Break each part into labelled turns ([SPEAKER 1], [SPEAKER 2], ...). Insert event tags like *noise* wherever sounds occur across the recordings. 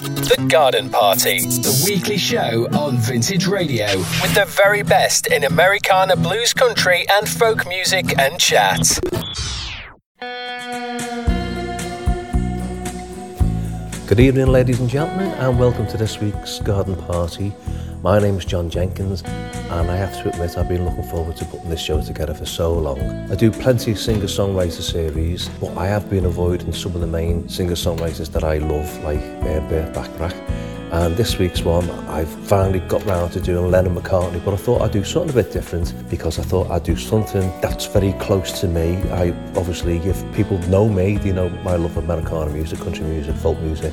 [SPEAKER 1] The Garden Party, the weekly show on Vintage Radio with the very best in Americana blues country and folk music and chat.
[SPEAKER 2] Good evening, ladies and gentlemen, and welcome to this week's Garden Party. My name is John Jenkins, and I have to admit I've been looking forward to putting this show together for so long. I do plenty of singer-songwriter series, but I have been avoiding some of the main singer-songwriters that I love, like uh, Burt Bacharach. And this week's one, I've finally got round to doing Lennon McCartney, but I thought I'd do something a bit different because I thought I'd do something that's very close to me. I obviously, if people know me, they know my love of Americana music, country music, folk music,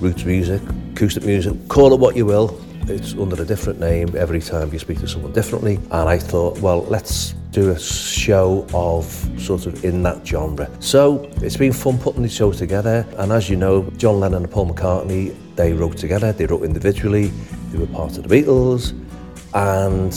[SPEAKER 2] roots music, acoustic music, call it what you will it's under a different name every time you speak to someone differently. And I thought, well, let's do a show of sort of in that genre. So it's been fun putting these shows together. And as you know, John Lennon and Paul McCartney, they wrote together, they wrote individually, they were part of the Beatles. And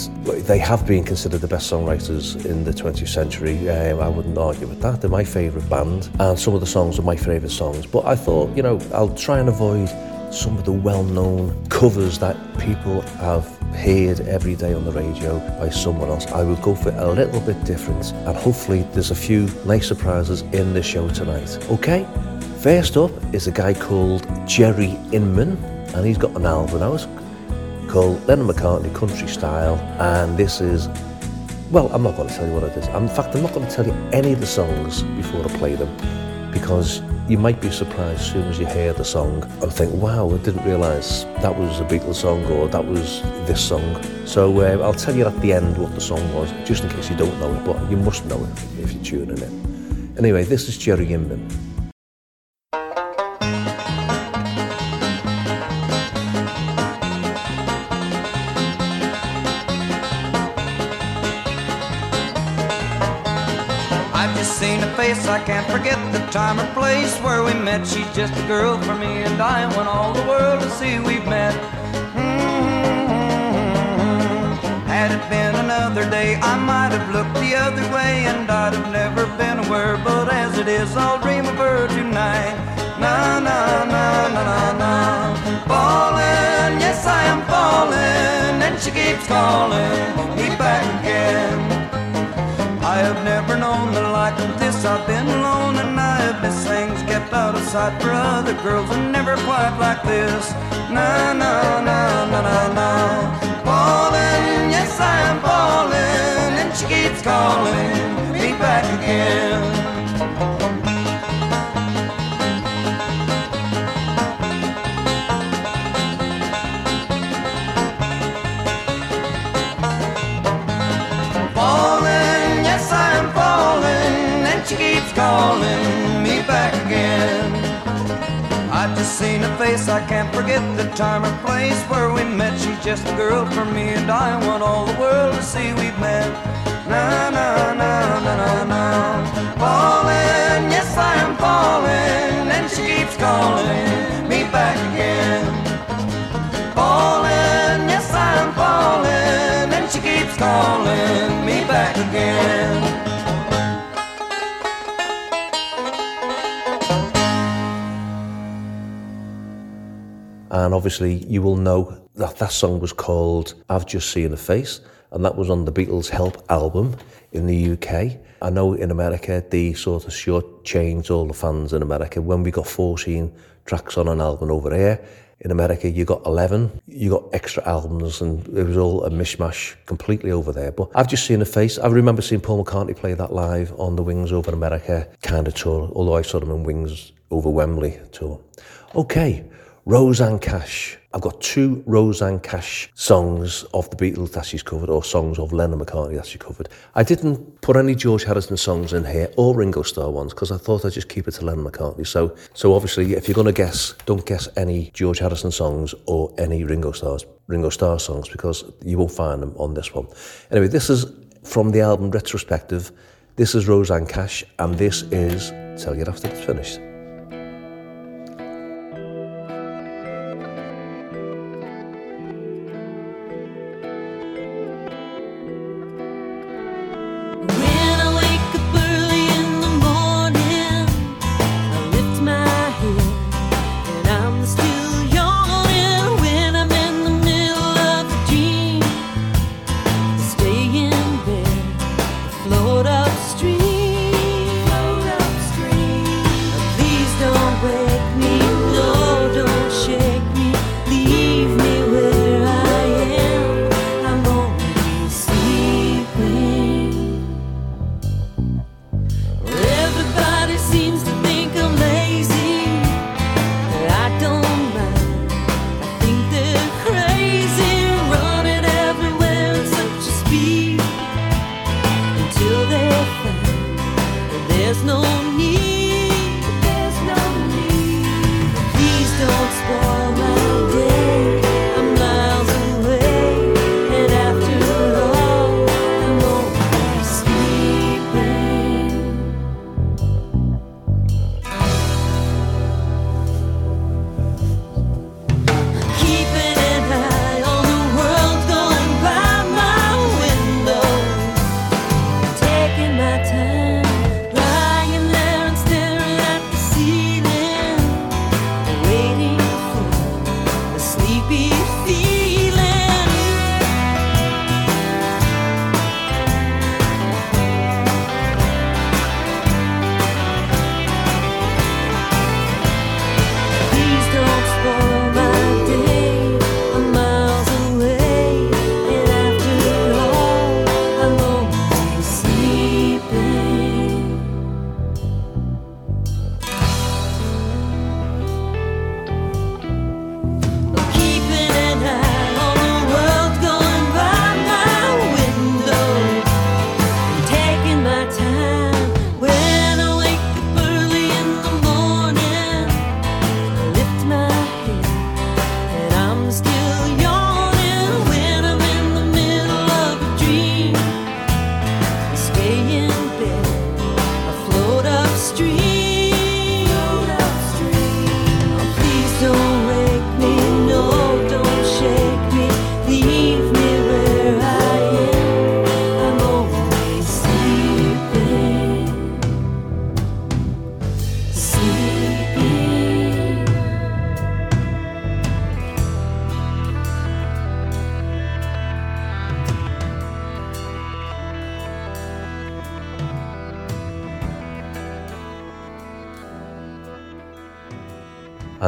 [SPEAKER 2] they have been considered the best songwriters in the 20th century. Um, I wouldn't argue with that. They're my favourite band, and some of the songs are my favourite songs. But I thought, you know, I'll try and avoid some of the well-known covers that people have heard every day on the radio by someone else. I will go for a little bit different and hopefully there's a few nice surprises in the show tonight. Okay, first up is a guy called Jerry Inman and he's got an album out called Lennon McCartney Country Style and this is well, I'm not going to tell you what it is. In fact, I'm not going to tell you any of the songs before I play them because you might be surprised as soon as you hear the song and think, wow, I didn't realise that was a Beatles song or that was this song. So uh, I'll tell you at the end what the song was, just in case you don't know it, but you must know it if you're tuning in. Anyway, this is Jerry Inman.
[SPEAKER 3] Face. I can't forget the time or place where we met. She's just a girl for me, and I want all the world to see we've met. Mm-hmm. Had it been another day, I might have looked the other way, and I'd have never been aware. But as it is, I'll dream of her tonight. Na na na na na na. Falling, yes I am falling, and she keeps calling me back again. I have never known the like of this. I've been alone and I have missed things kept out of sight for other girls and never quite like this. Na na na na na na. Falling, yes I am falling, and she keeps calling me back again. Calling me back again. I just seen a face, I can't forget the time or place where we met. She's just a girl for me, and I want all the world to see we've met. Na na na na na na. Falling, yes I am falling, and she keeps calling me back again. Falling, yes I am falling, and she keeps calling me back again.
[SPEAKER 2] And obviously, you will know that that song was called I've Just Seen a Face, and that was on the Beatles' Help album in the UK. I know in America, they sort of short-changed all the fans in America. When we got 14 tracks on an album over here, in America, you got 11, you got extra albums, and it was all a mishmash completely over there. But I've just seen a face. I remember seeing Paul McCartney play that live on the Wings Over America kind of tour, although I saw them in Wings Over Wembley tour. Okay, Rosanne Cash. I've got two Rosanne Cash songs of the Beatles that she's covered, or songs of Lennon McCartney that she covered. I didn't put any George Harrison songs in here, or Ringo Starr ones, because I thought I'd just keep it to Lennon McCartney. So, so obviously, if you're going to guess, don't guess any George Harrison songs or any Ringo Starr's Ringo Starr songs, because you won't find them on this one. Anyway, this is from the album Retrospective. This is Rosanne Cash, and this is Tell You After It's Finished.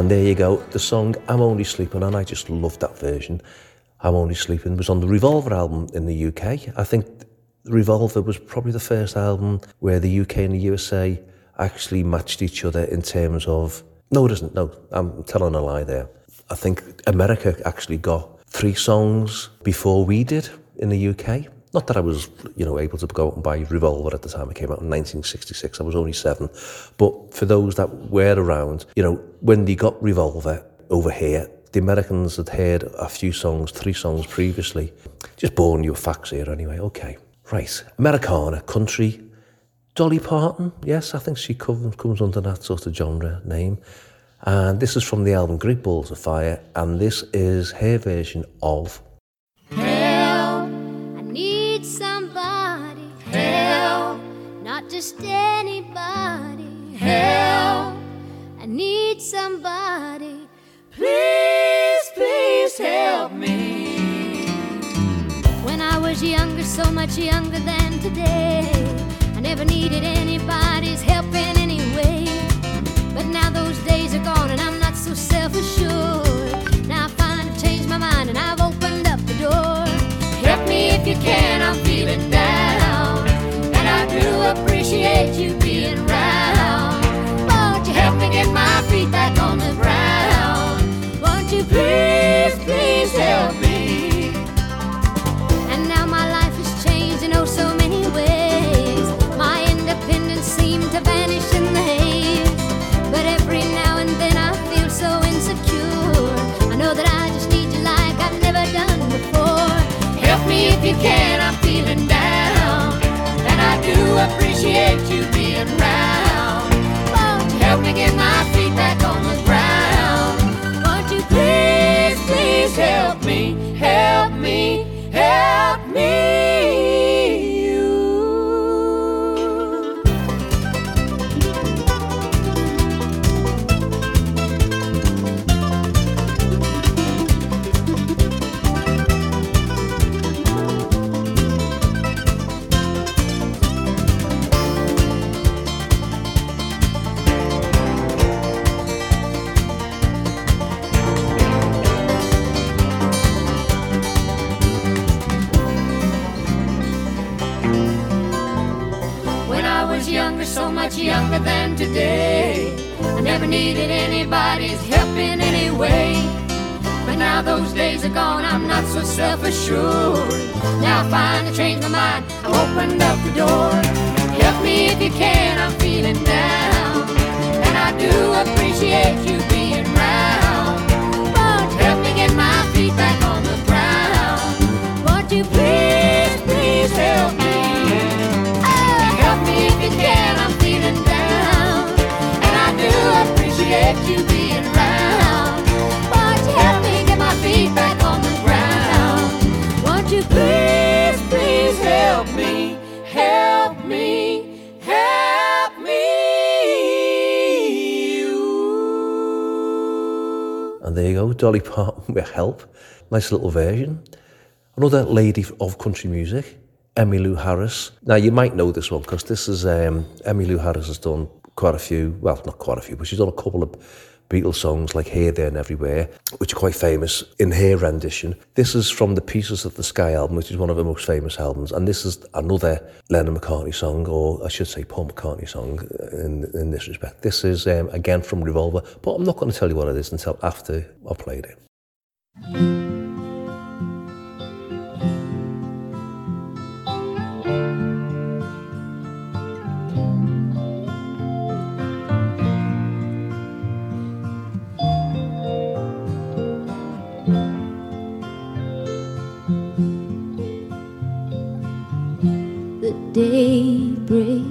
[SPEAKER 2] And there you go, the song I'm Only Sleeping, and I just loved that version. I'm Only Sleeping was on the Revolver album in the UK. I think Revolver was probably the first album where the UK and the USA actually matched each other in terms of. No, it isn't. No, I'm telling a lie there. I think America actually got three songs before we did in the UK. Not that I was, you know, able to go out and buy Revolver at the time it came out in 1966. I was only seven. But for those that were around, you know, when they got Revolver over here, the Americans had heard a few songs, three songs previously. Just born you facts here anyway. Okay. Right. Americana, country. Dolly Parton. Yes, I think she comes, comes under that sort of genre name. And this is from the album Great Balls of Fire. And this is her version of
[SPEAKER 4] anybody. Help, I need somebody. Please, please help me. When I was younger, so much younger than today, I never needed anybody's help in any way. But now those days are gone, and I'm not so self assured. Now I find I've changed my mind, and I've opened up the door. Help me if you can, I'm feeling down. And I do appreciate you if you can, I'm feeling down. And I do appreciate you being around. Won't help me get my feet much younger than today, I never needed anybody's help in any way. But now those days are gone, I'm not so self assured. Now I finally changed my mind, I've opened up the door. Help me if you can, I'm feeling down. And I do appreciate you being around. Won't you help me get my feet back on the ground? Won't you please, please help me? And
[SPEAKER 2] there you go, Dolly Parton with Help. Nice little version. Another lady of country music, Emmylou Harris. Now, you might know this one because this is, um, Emmylou Harris has done quite a few, well, not quite a few, but she's done a couple of Beatles songs like Here, There and Everywhere, which are quite famous in her rendition. This is from the Pieces of the Sky album, which is one of her most famous albums. And this is another Lennon McCartney song, or I should say Paul McCartney song in, in this respect. This is, um, again, from Revolver, but I'm not going to tell you what it is until after I've played it.
[SPEAKER 4] The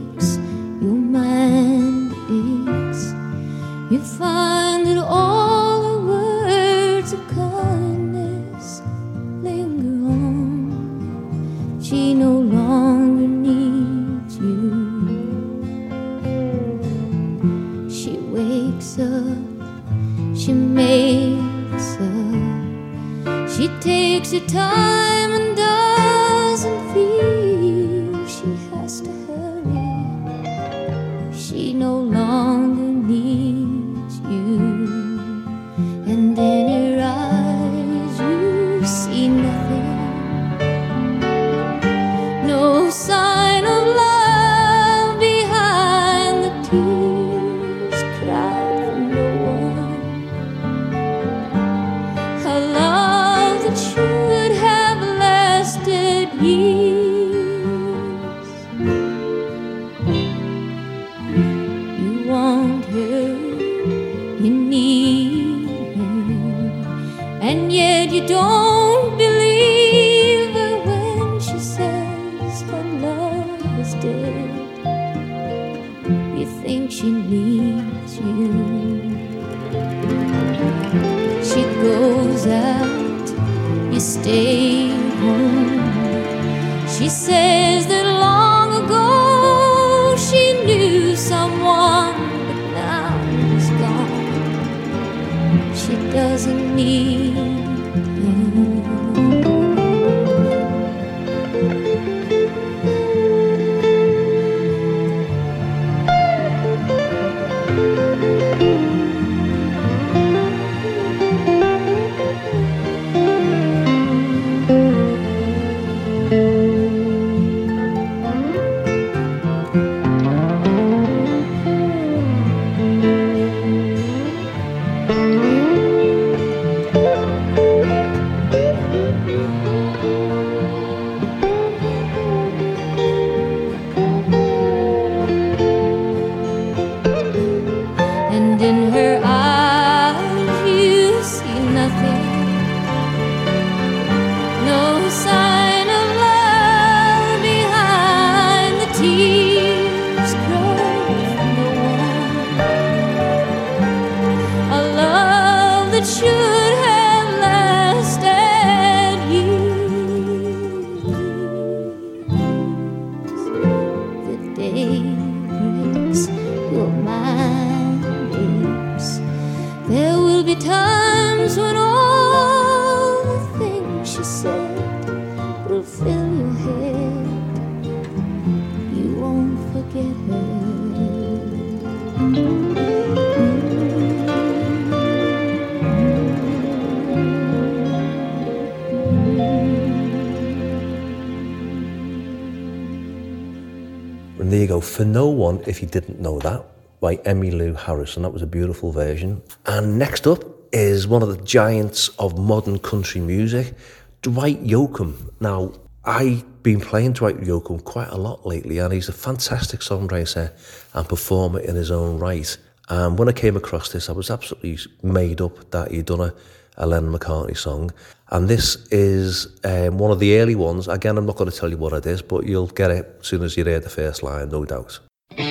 [SPEAKER 2] If you didn't know that, by emmy Emmylou Harrison. That was a beautiful version. And next up is one of the giants of modern country music, Dwight Yoakam. Now, I've been playing Dwight Yoakam quite a lot lately, and he's a fantastic songwriter and performer in his own right. And when I came across this, I was absolutely made up that he'd done a, a Lennon McCartney song. And this is um, one of the early ones. Again, I'm not going to tell you what it is, but you'll get it as soon as you hear the first line, no doubt.
[SPEAKER 5] You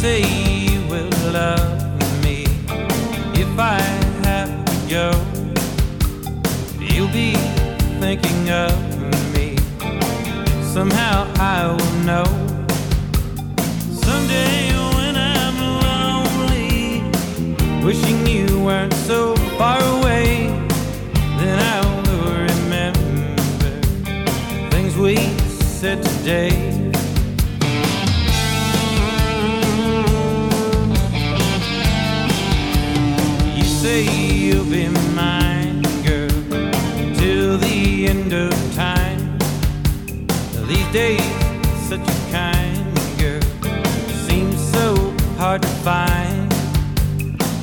[SPEAKER 5] say you will love me if I have to go. You'll be thinking of me. Somehow I will know. Someday weren't so far away, then I will remember things we said today. You say you'll be mine, girl, till the end of time. These days, such a kind girl seems so hard to find.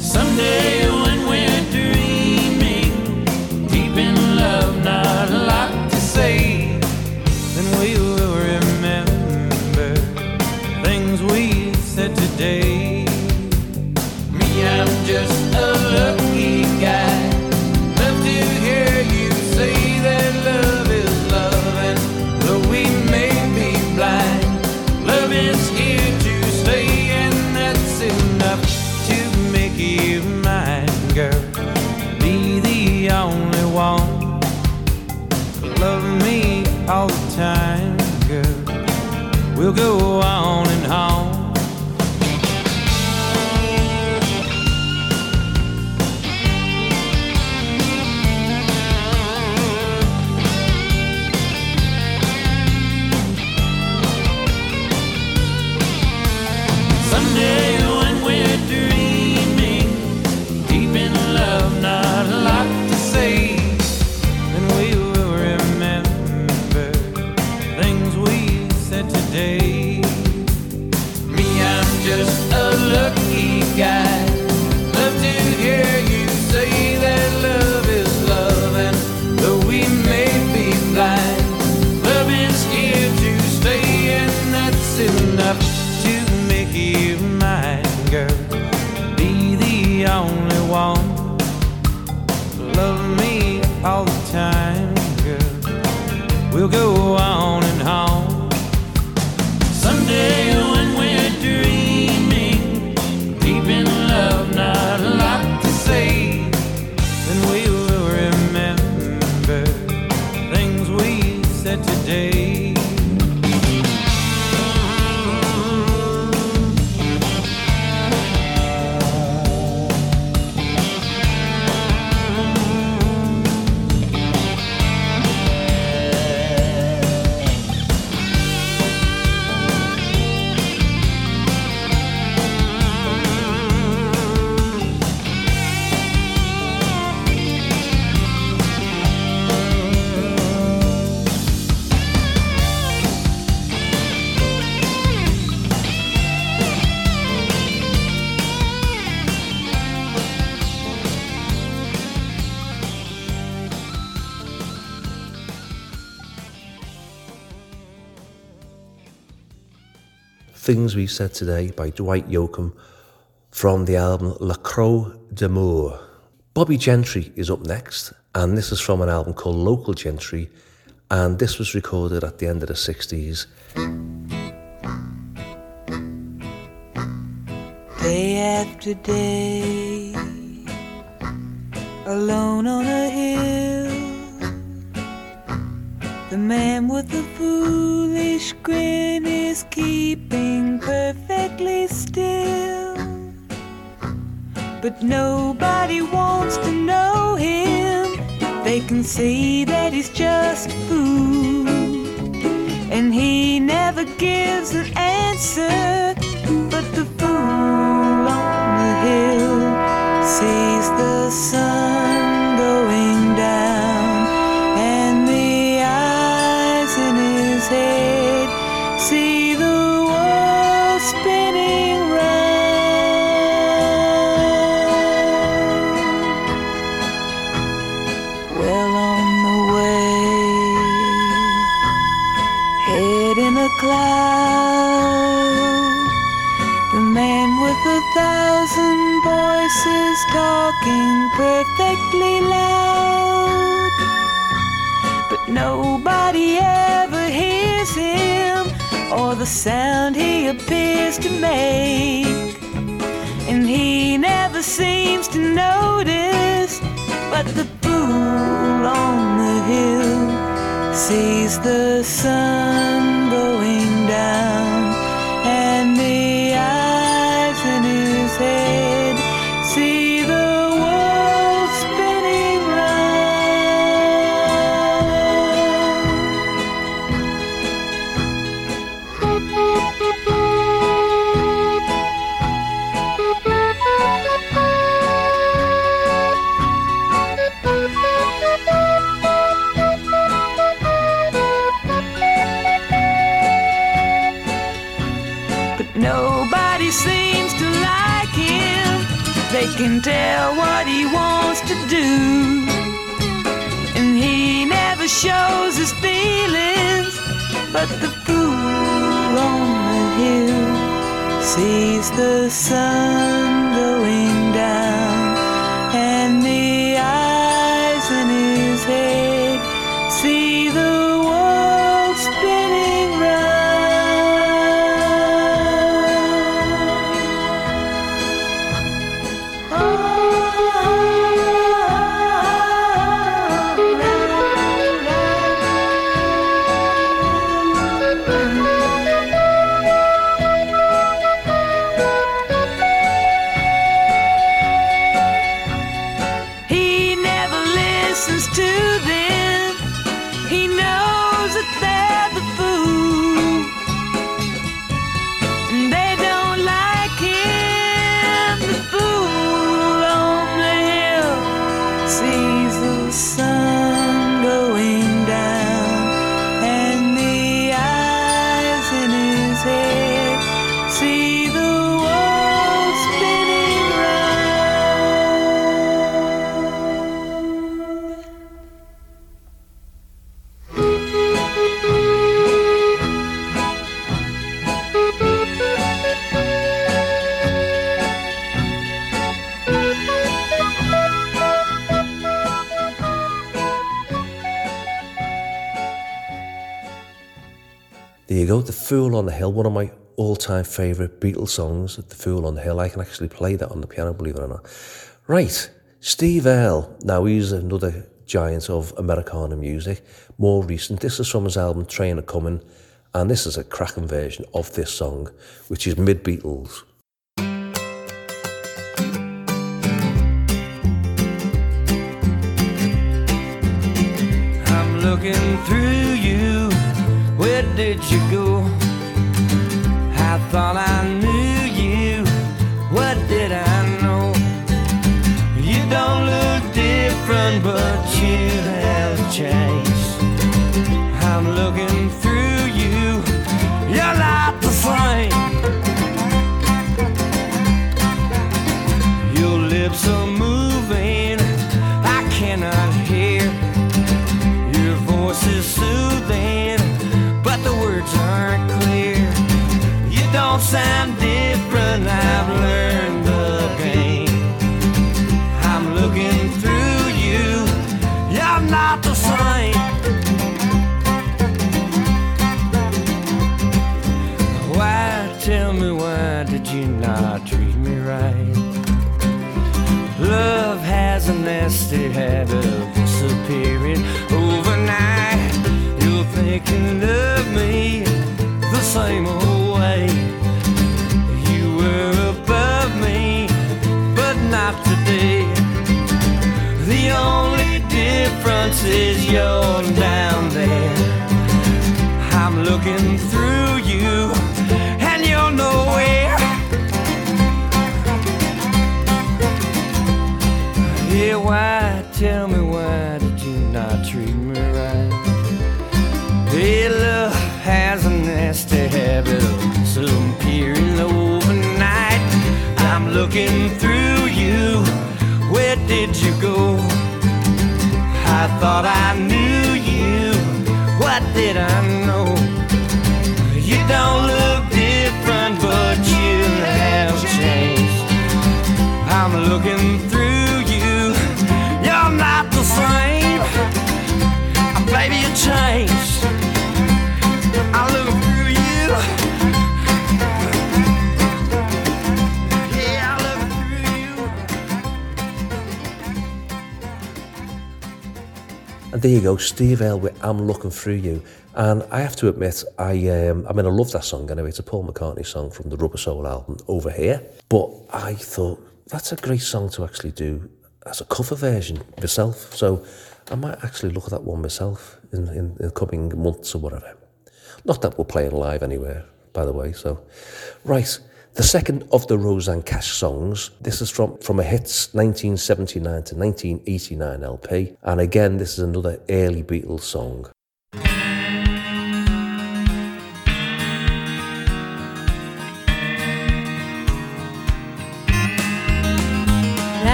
[SPEAKER 5] Someday enough to make you mine, girl. Be the only one. Love me all the time, girl. We'll go on and on. Someday Things We Said Today
[SPEAKER 2] by Dwight Yoakam from the album La Croix d'Amour. Bobbie Gentry is up next, and this is from an album called Local Gentry, and this was recorded at the end of the 60s.
[SPEAKER 6] day after day, alone on a hill. The man with the foolish grin is keeping perfectly still. But nobody wants to know him. They can see that he's just a fool. And he never gives an answer. But the fool on the hill sees the sun Fool on the Hill,
[SPEAKER 2] one of my all-time favourite Beatles songs, The Fool on the Hill. I can actually play that on the piano, believe it or not. Right, Steve Earle. Now he's another giant of Americana music. More recent, this is from his album Train a Coming, and this is a cracking version of this song, which is mid Beatles.
[SPEAKER 3] I'm looking through did you go? I thought I knew you. What did I know? You don't look different, but you have changed. I'm looking Sound different. I've learned the game. I'm looking through you. You're not the same. Why, tell me why did you not treat me right? Love has a nasty habit of disappearing overnight. You'll think you love me the same old difference is you're down there. I'm looking through you, and you're nowhere. Yeah, why? Tell me why did you not treat me right? Hey, love has a nasty habit of disappearing overnight. I'm looking through you. Where did you go? I thought I knew you. What did I know? You don't look different, but you have changed. I'm looking through you. You're not the same. Baby, you changed.
[SPEAKER 2] And there you go, Steve with I'm Looking Through You. And I have to admit, I um, I mean, I love that song anyway. It's a Paul McCartney song from the Rubber Soul album, Over Here. But I thought, that's a great song to actually do as a cover version myself. So I might actually look at that one myself in, in, in the coming months or whatever. Not that we're playing live anywhere, by the way. So, right. The second of the Rosanne Cash songs, this is from, from a hits 1979 to 1989 LP. And again, this is another early Beatles song.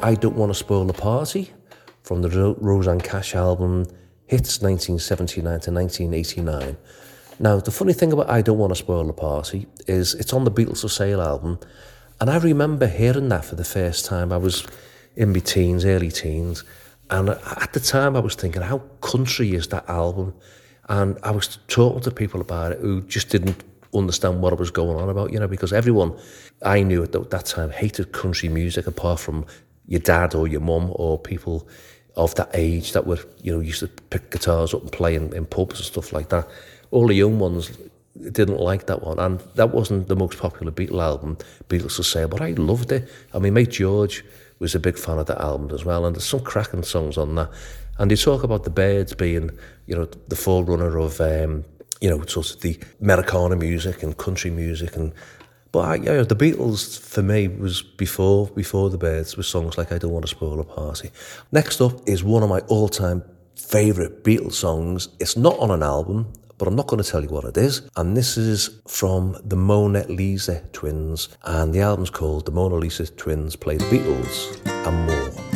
[SPEAKER 7] I Don't
[SPEAKER 2] Want to Spoil the Party from the Ro- Rosanne Cash album, Hits 1979 to 1989. Now, the funny thing about I Don't Want to Spoil the Party is it's on the Beatles for Sale album, and I remember hearing that for the first time. I was in my teens, early teens, and at the time I was thinking, how country is that album? And I was talking to people about it who just didn't understand what was going on about, you know, because everyone I knew at that time hated country music apart from your dad or your mum or people of that age that were, you know, used to pick guitars up and play in, in pubs and stuff like that. All the young ones didn't like that one, and that wasn't the most popular Beatle album, Beatles to say, but I loved it. I mean, mate George was a big fan of that album as well, and there's some cracking songs on that. And they talk about the Byrds being, you know, the forerunner of, um, you know, sort of the Americana music and country music and but I, you know, the Beatles for me was before before the Byrds with songs like I Don't Want to Spoil a Party. Next up is one of my all time favourite Beatles songs. It's not on an album, but I'm not going to tell you what it is. And this is from the Mona Lisa Twins, and the album's called The Mona Lisa Twins Play the Beatles and More.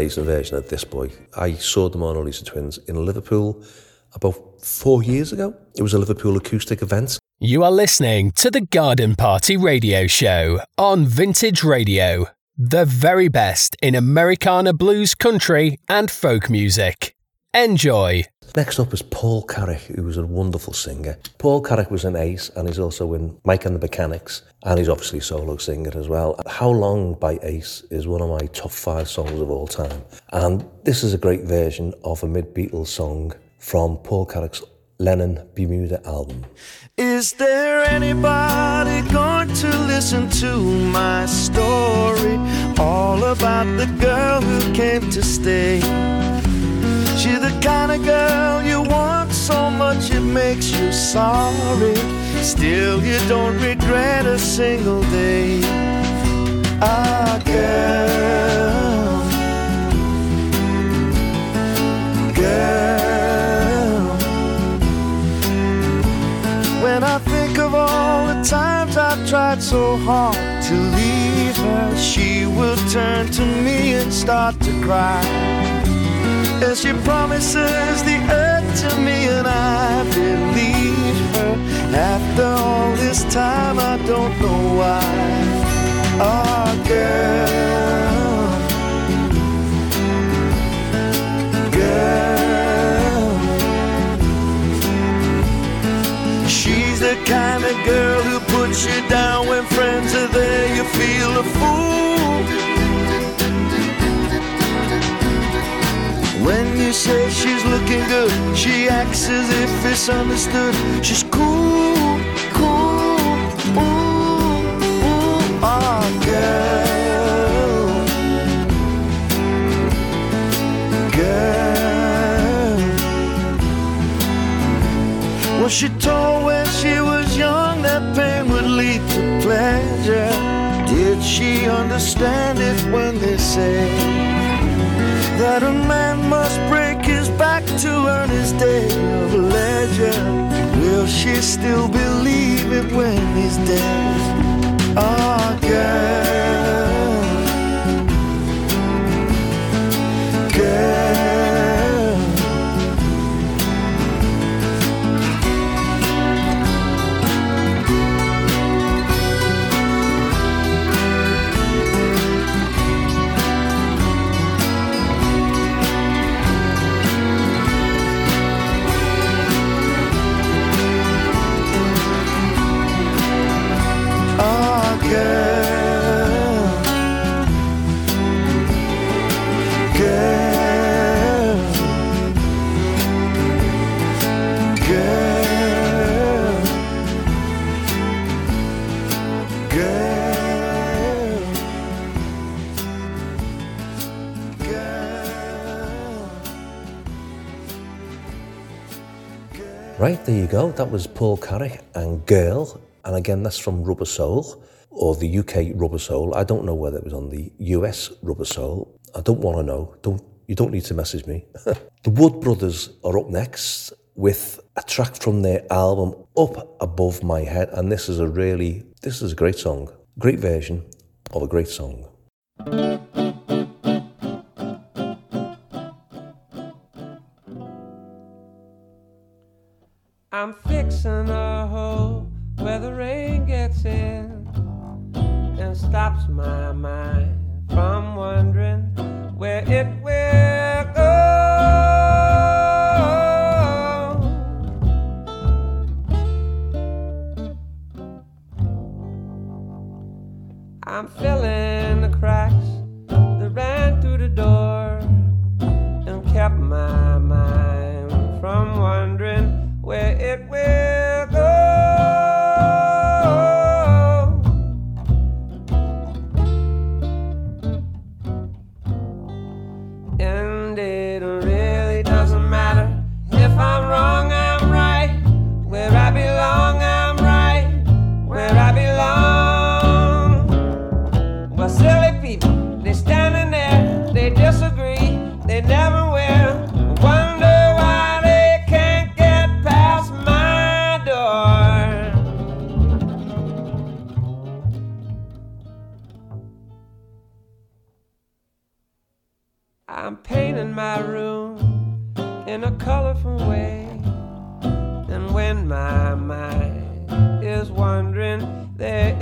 [SPEAKER 2] Amazing version of this boy. I saw the Mona Lisa Twins in Liverpool about four years ago. It was a Liverpool acoustic event.
[SPEAKER 1] You are listening to the Garden Party Radio Show on Vintage Radio, the very best in Americana blues country and folk music. Enjoy.
[SPEAKER 2] Next up is Paul Carrack, who was a wonderful singer. Paul Carrack was an ace, and he's also in Mike and the Mechanics, and he's obviously a solo singer as well. How Long by Ace is one of my top five songs of all time. And this is a great version of a mid Beatles song from Paul Carrack's Lennon Bermuda album.
[SPEAKER 8] Is there anybody going to listen to my story? All about the girl who came to stay. She's the kind of girl you want
[SPEAKER 9] so much it makes you sorry. Still, you don't regret a single day. Ah, girl, girl. When I think of all the times I've tried so hard to leave her, she will turn to me and start to cry. And she promises the earth to me, and I believe her. After all this time, I don't know why. Oh, girl, girl. She's the kind of girl who puts you down when friends are there. You feel a fool. She's looking good, she acts as if it's understood. She's cool, cool, ooh, ooh, ah, girl, girl. Was she told when she was young that pain would lead to pleasure? Did she understand it when they say? that a man must his back to his day of leisure. Will she still believe it when he's dead? Ah, girl, girl.
[SPEAKER 2] Right, there you go. That was Paul Carrack and Girl. And again, that's from Rubber Soul or the UK Rubber Soul. I don't know whether it was on the US Rubber Soul. I don't want to know. Don't you don't need to message me. *laughs* the Wood Brothers are up next with a track from their album Up Above My Head and this is a really this is a great song. Great version of a great song.
[SPEAKER 10] I'm fixing a hole where the rain gets in and stops my mind from wondering where it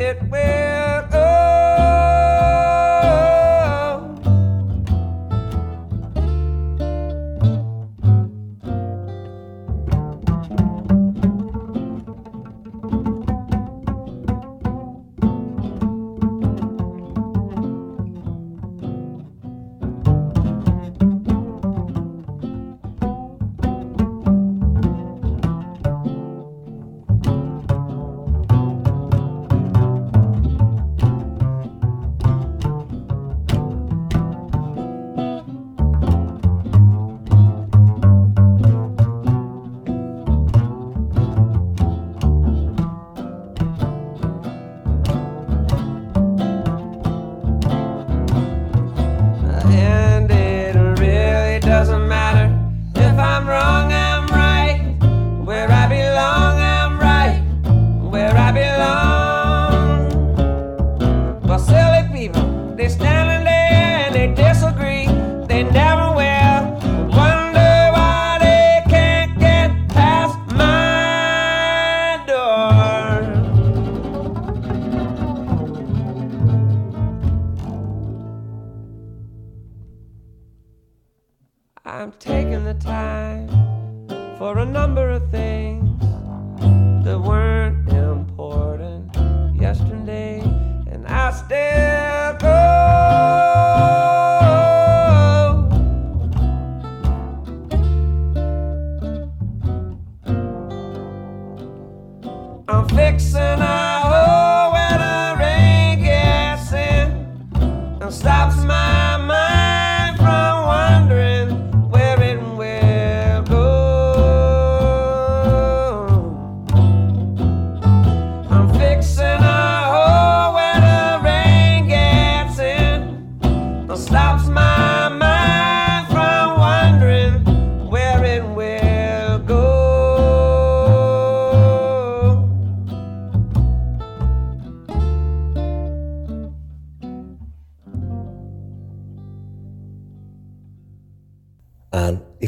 [SPEAKER 10] it will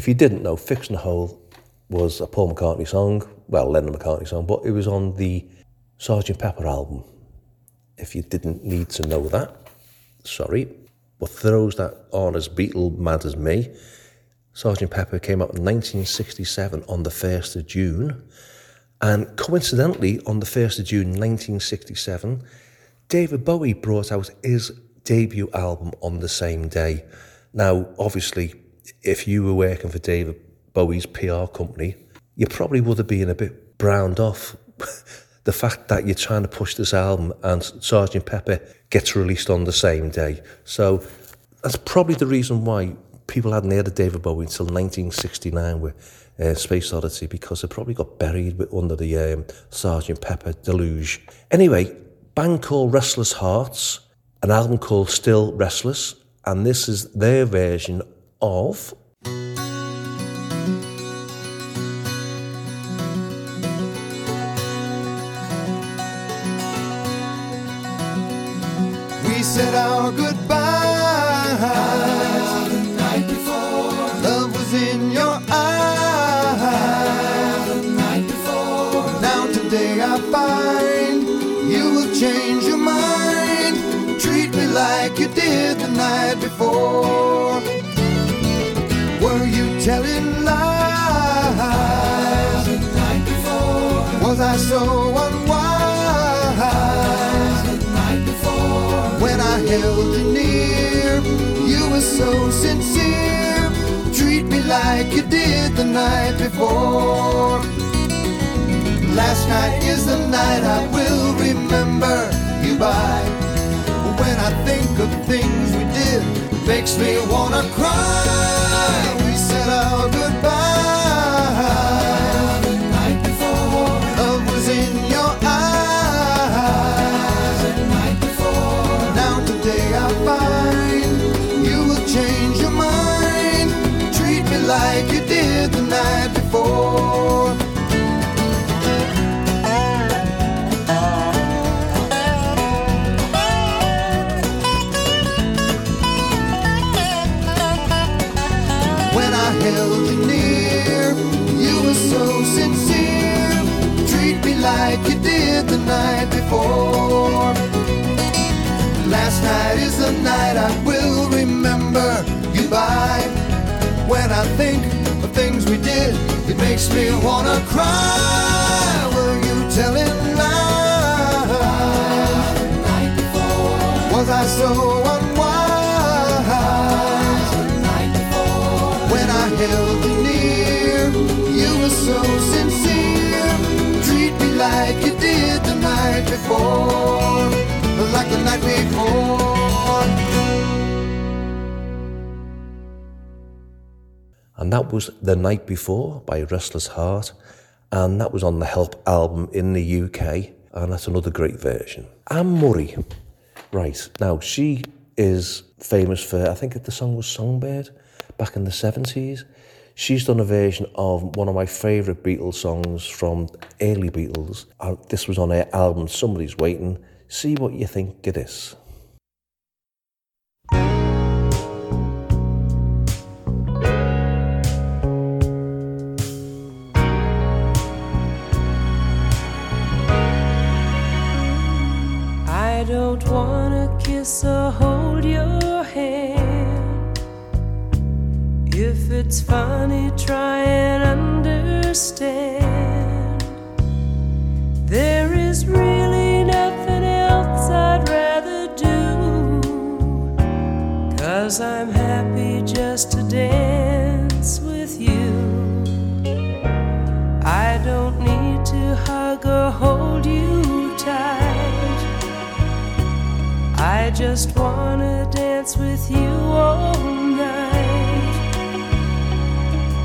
[SPEAKER 10] if
[SPEAKER 2] you didn't know, Fixing a Hole was a Paul McCartney song, well, Lennon McCartney song, but it was on the Sgt. Pepper album. If you didn't need to know that, sorry. But those that aren't as Beatle mad as me, Sgt. Pepper came out in 1967 on the 1st of June. And coincidentally, on the 1st of June 1967, David Bowie brought out his debut album on the same day. Now, obviously, if you were working for David Bowie's PR company, you probably would have been a bit browned off *laughs* the fact that you're trying to push this album and Sergeant Pepper gets released on the same day. So that's probably the reason why people hadn't heard of David Bowie until 1969 with uh, Space Oddity because they probably got buried under the um, Sgt. Pepper deluge. Anyway, band called Restless Hearts, an album called Still Restless, and this is their version of
[SPEAKER 8] We said our goodbyes the night before. Love was in your eyes the night before. Now today I find you will change your mind. Treat me like you did the night before. Telling lies the night before? Was I so unwise the night before? When I held you near, you were so sincere. Treat me like you did the night before. Last night is the night I will remember you by. When I think of things we did, makes me wanna cry. Makes me wanna cry. Were you telling lies? night before? Was I so unwise? night before? When I held you near, you were so sincere. Treat me like you did the night before, like the night before.
[SPEAKER 2] And that was The Night Before by Restless Heart, and that was on the Help album in the UK, and that's another great version. Anne Murray, right, now she is famous for, I think the song was Songbird back in the 70s. She's done a version of one of my favourite Beatles songs from early Beatles. This was on her album Somebody's Waiting. See what you think it is.
[SPEAKER 6] Don't wanna kiss or hold your hand. If it's funny, try and understand. There is really nothing else I'd rather do. Cause I'm happy just to I just wanna dance with you all night.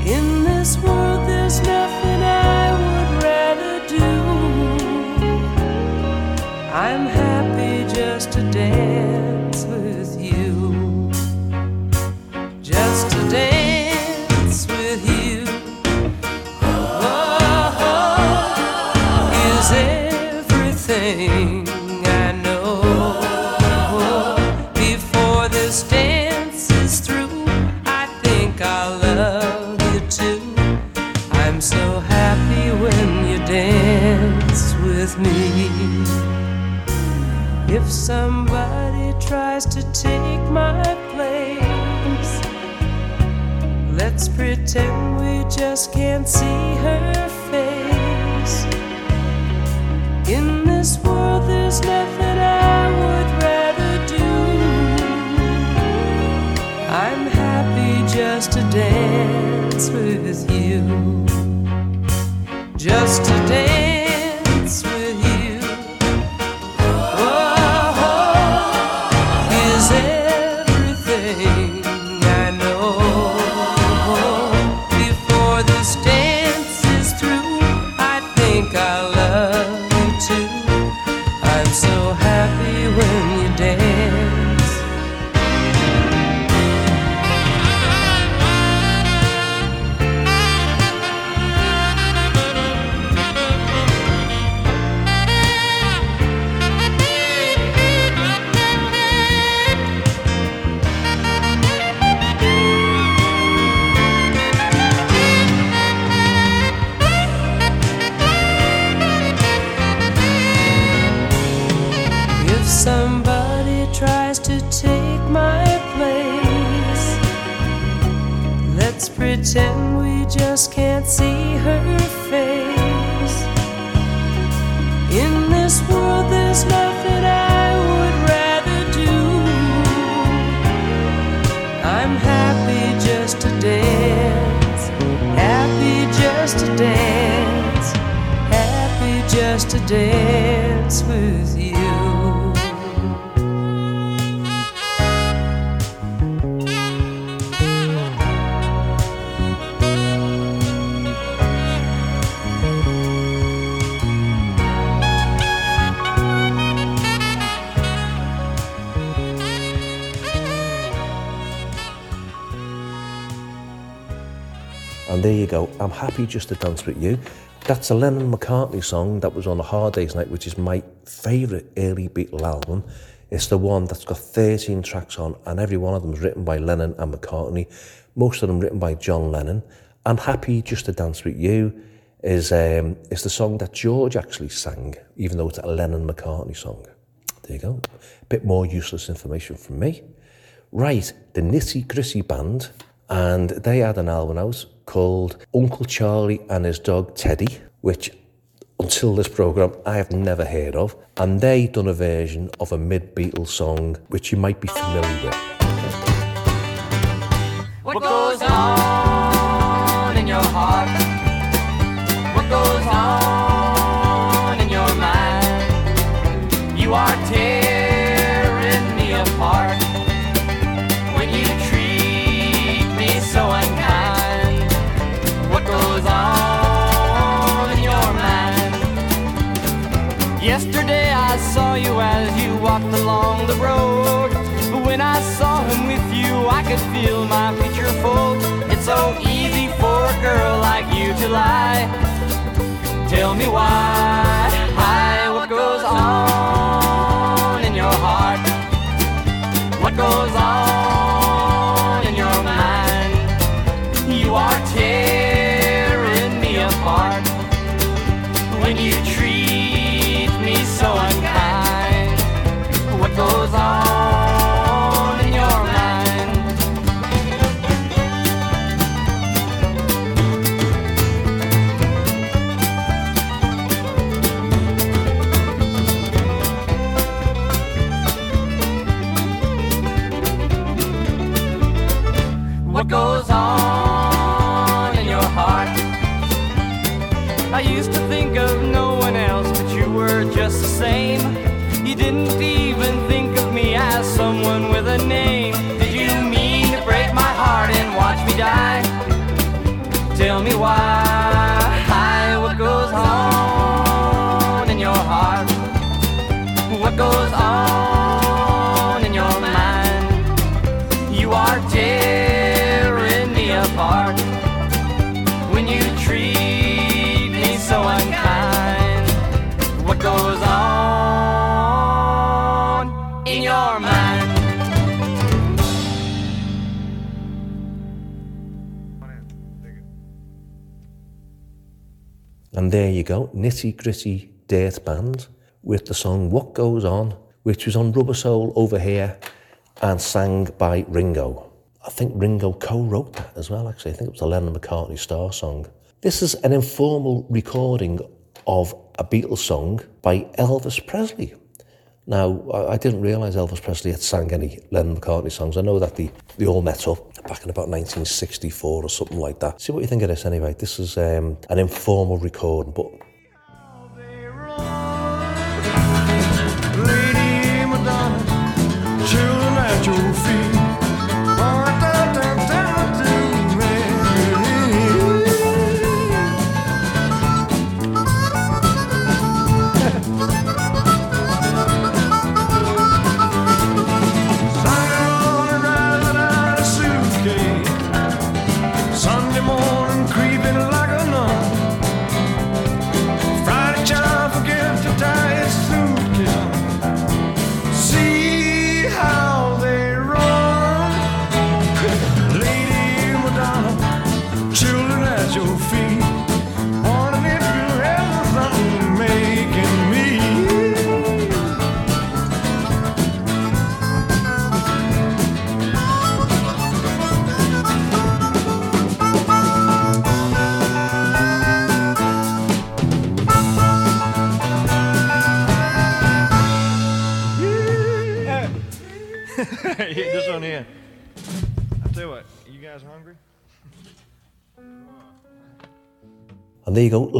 [SPEAKER 6] In this world, there's nothing If somebody tries to take my place, let's pretend we just can't see her face. In this world, there's nothing I would rather do. I'm happy just to dance with you. Just to dance happy just to dance with you.
[SPEAKER 2] That's a Lennon McCartney song that was on a Hard Day's Night, which is my favourite early Beatle album. It's the one that's got 13 tracks on, and every one of them is written by Lennon and McCartney. Most of them written by John Lennon. And Happy Just to Dance with You is um, is the song that George actually sang, even though it's a Lennon McCartney song. There you go. A bit more useless information from me. Right, the Nitty Gritty Band, and they had an album out called Uncle Charlie and His Dog Teddy, which until this program I have never heard of, and they done a version of a mid Beatles song which you might be familiar with.
[SPEAKER 11] What goes on in your heart? What goes on you as you walked along the road. But when I saw him with you, I could feel my future full. It's so easy for a girl like you to lie. Tell me why. Hi, what goes on in your heart? What goes on Tell me why.
[SPEAKER 12] And there you go, Nitty Gritty Dirt Band with the song What Goes On, which was on Rubber Soul over here and sang by Ringo. I think Ringo co wrote that as well, actually. I think it was the Lennon McCartney Star song. This is an informal recording of a Beatles song by Elvis Presley. Now, I I didn't realise Elvis Presley had sang any Lennon McCartney songs. I know that they, they all met up back in about 1964 or something like that. See what you think of this anyway. This is um, an informal recording, but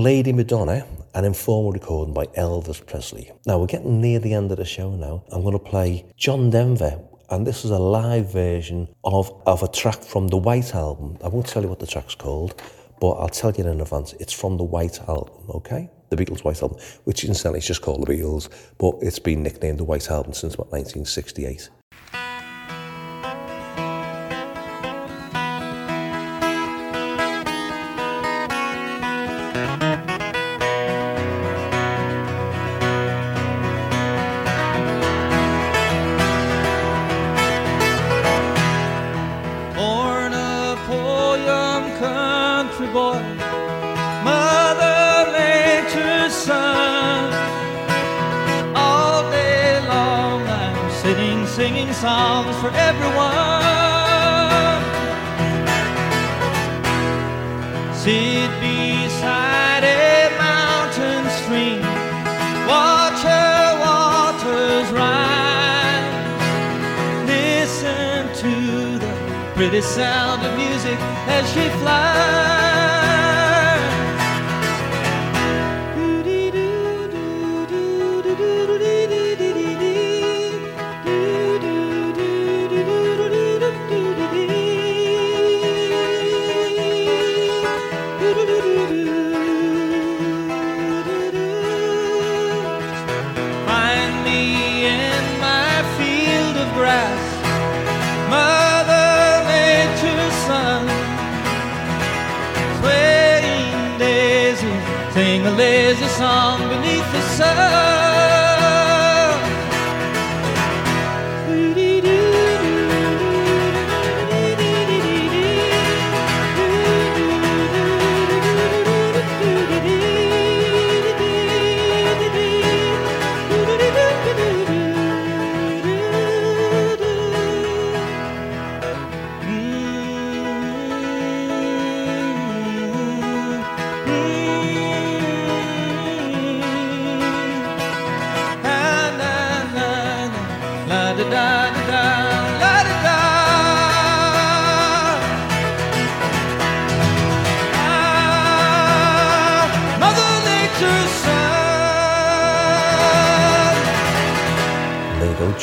[SPEAKER 2] Lady Madonna,
[SPEAKER 12] an informal recording by Elvis Presley. Now we're getting near the end of the show now. I'm going to play John Denver, and this is a live version of, of a track from the White Album. I won't tell you what the track's called, but I'll tell you in advance. It's from the White Album, okay? The Beatles' White Album, which incidentally is just called the Beatles, but it's been nicknamed the White Album since about 1968.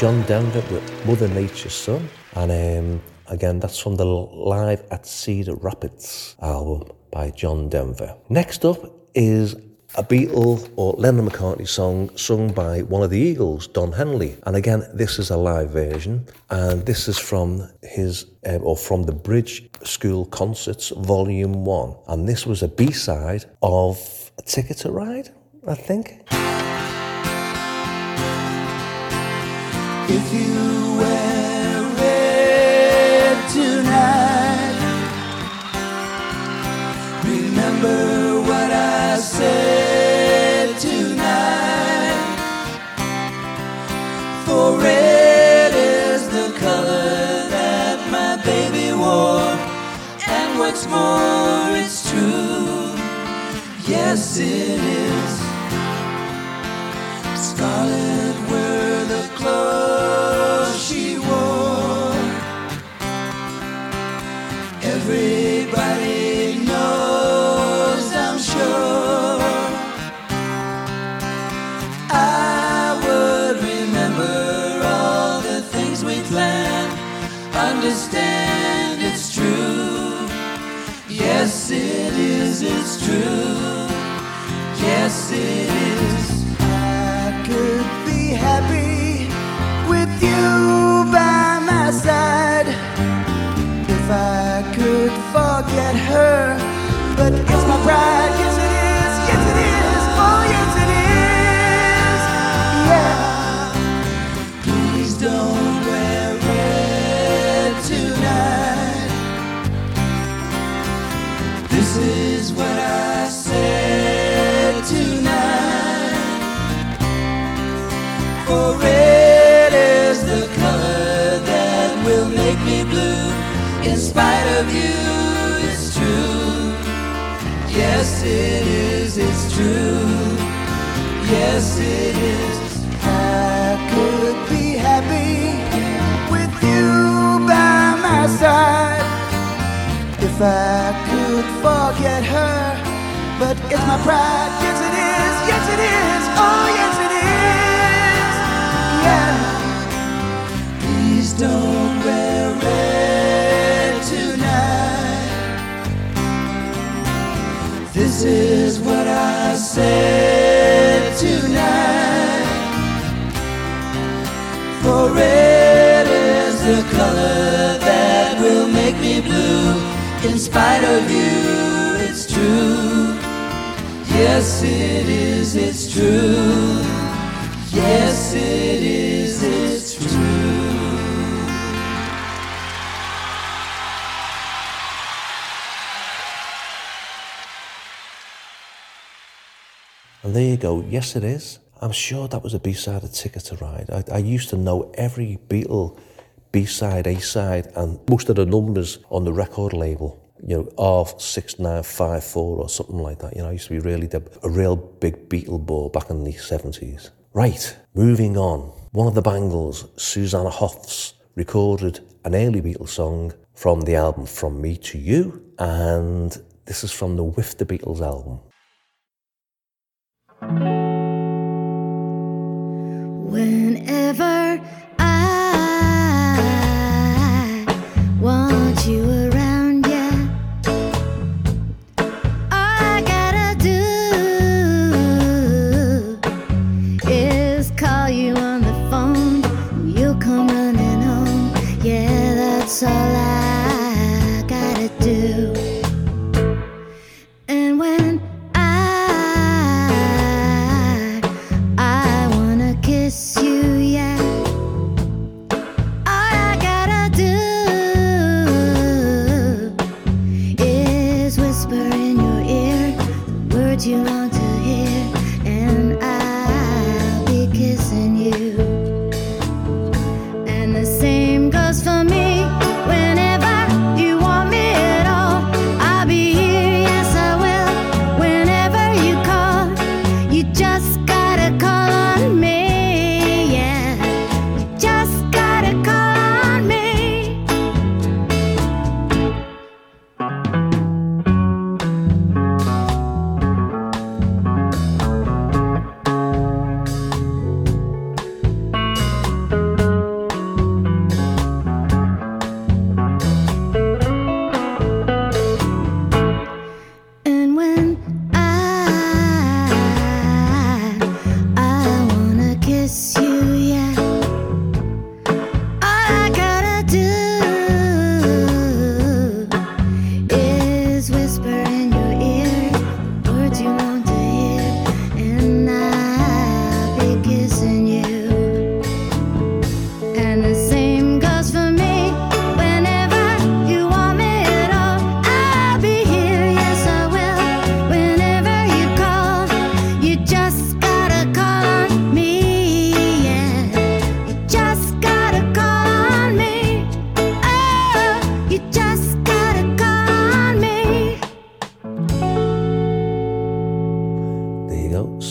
[SPEAKER 2] John Denver with Mother Nature's Son. And um, again, that's from the Live at Cedar Rapids album by John Denver. Next up is a Beatle or Lennon McCartney song sung by one of the Eagles, Don Henley. And again, this is a live version, and this is from his um, or from the Bridge School Concerts Volume One. And this was a B side of Ticket to Ride, I think.
[SPEAKER 3] More, it's true. Yes, it is. Scarlet were the clothes she wore. Everybody forget her. But it's my pride, yes it is, yes it is, oh yes it is, yeah. Please don't spite of you, it's true. Yes, it is, it's true. Yes, it is. I could be happy with you by my side if I could forget her. But it's my pride, yes it is, yes it is, oh yes it is, yeah. Please don't Is what I said tonight. For red is the color that will make me blue. In spite of you, it's true. Yes, it is, it's true. Yes, it is,
[SPEAKER 2] There you go. Yes, it is. I'm sure that was a B-side of Ticket to Ride. I, I used to know every Beatle B-side, A-side, and most of the numbers on the record label. You know, R6954 or something like that. You know, I used to be really the, a real big Beatle ball back in the 70s. Right, moving on. One of the Bangles, Susanna Hoffs, recorded an early Beatles song from the album From Me to You, and this is from the With the Beatles album.
[SPEAKER 4] Whenever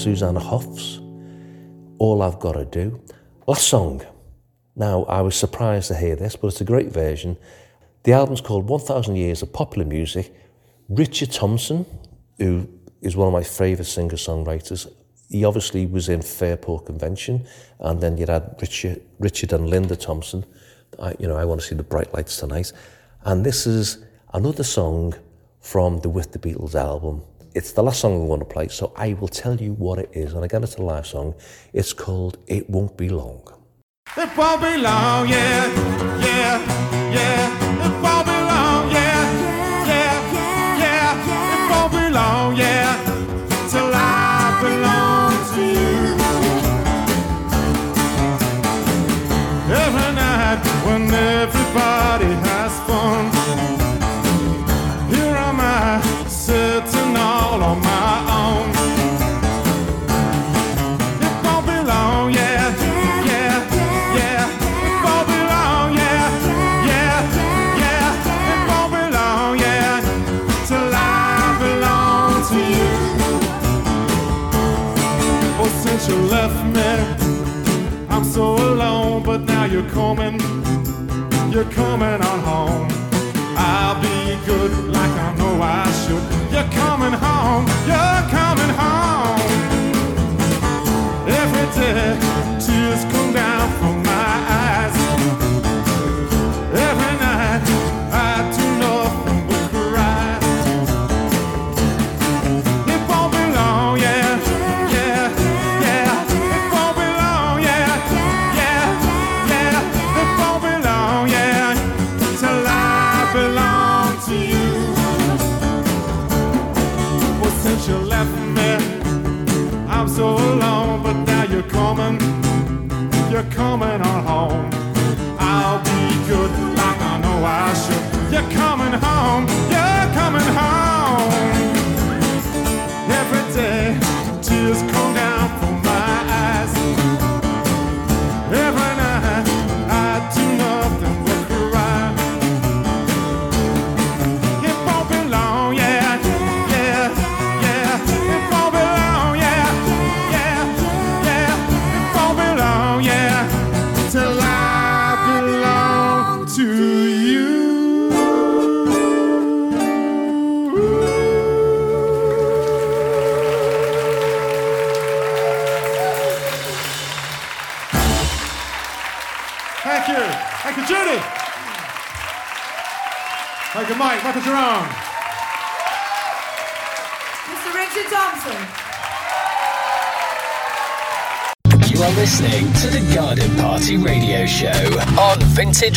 [SPEAKER 2] Susanna Hoffs, All I've Gotta Do. Last song. Now, I was surprised to hear this, but it's a great version. The album's called 1000 Years of Popular Music. Richard Thompson, who is one of my favourite singer songwriters, he obviously was in Fairport Convention, and then you had Richard, Richard and Linda Thompson. I, you know, I want to see the bright lights tonight. And this is another song from the With the Beatles album. It's the last song I want to play, so I will tell you what it is. And again, it's a live song. It's called It Won't Be Long.
[SPEAKER 13] It won't be long, yeah, yeah, yeah. You're coming, you're coming on home. I'll be good like I know I should. You're coming home, you're coming home. Every day, tears come down so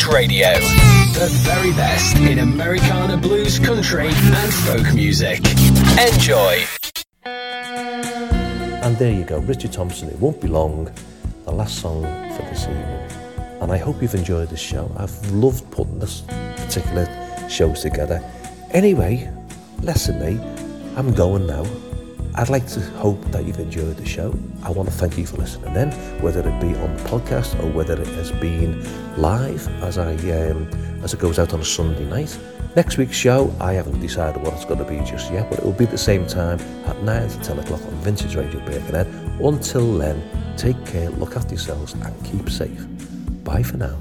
[SPEAKER 1] Radio. The very best in Americana blues, country, and folk music. Enjoy.
[SPEAKER 2] And there you go, Richard Thompson. It won't be long. The last song for this evening. And I hope you've enjoyed this show. I've loved putting this particular shows together. Anyway, listen me. I'm going now. I'd like to hope that you've enjoyed the show. I want to thank you for listening in, whether it be on the podcast or whether it has been live as I um, as it goes out on a Sunday night. Next week's show, I haven't decided what it's going to be just yet, but it will be at the same time at 9 to 10 o'clock on Vintage Radio Birkenhead. Until then, take care, look after yourselves, and keep safe. Bye for now.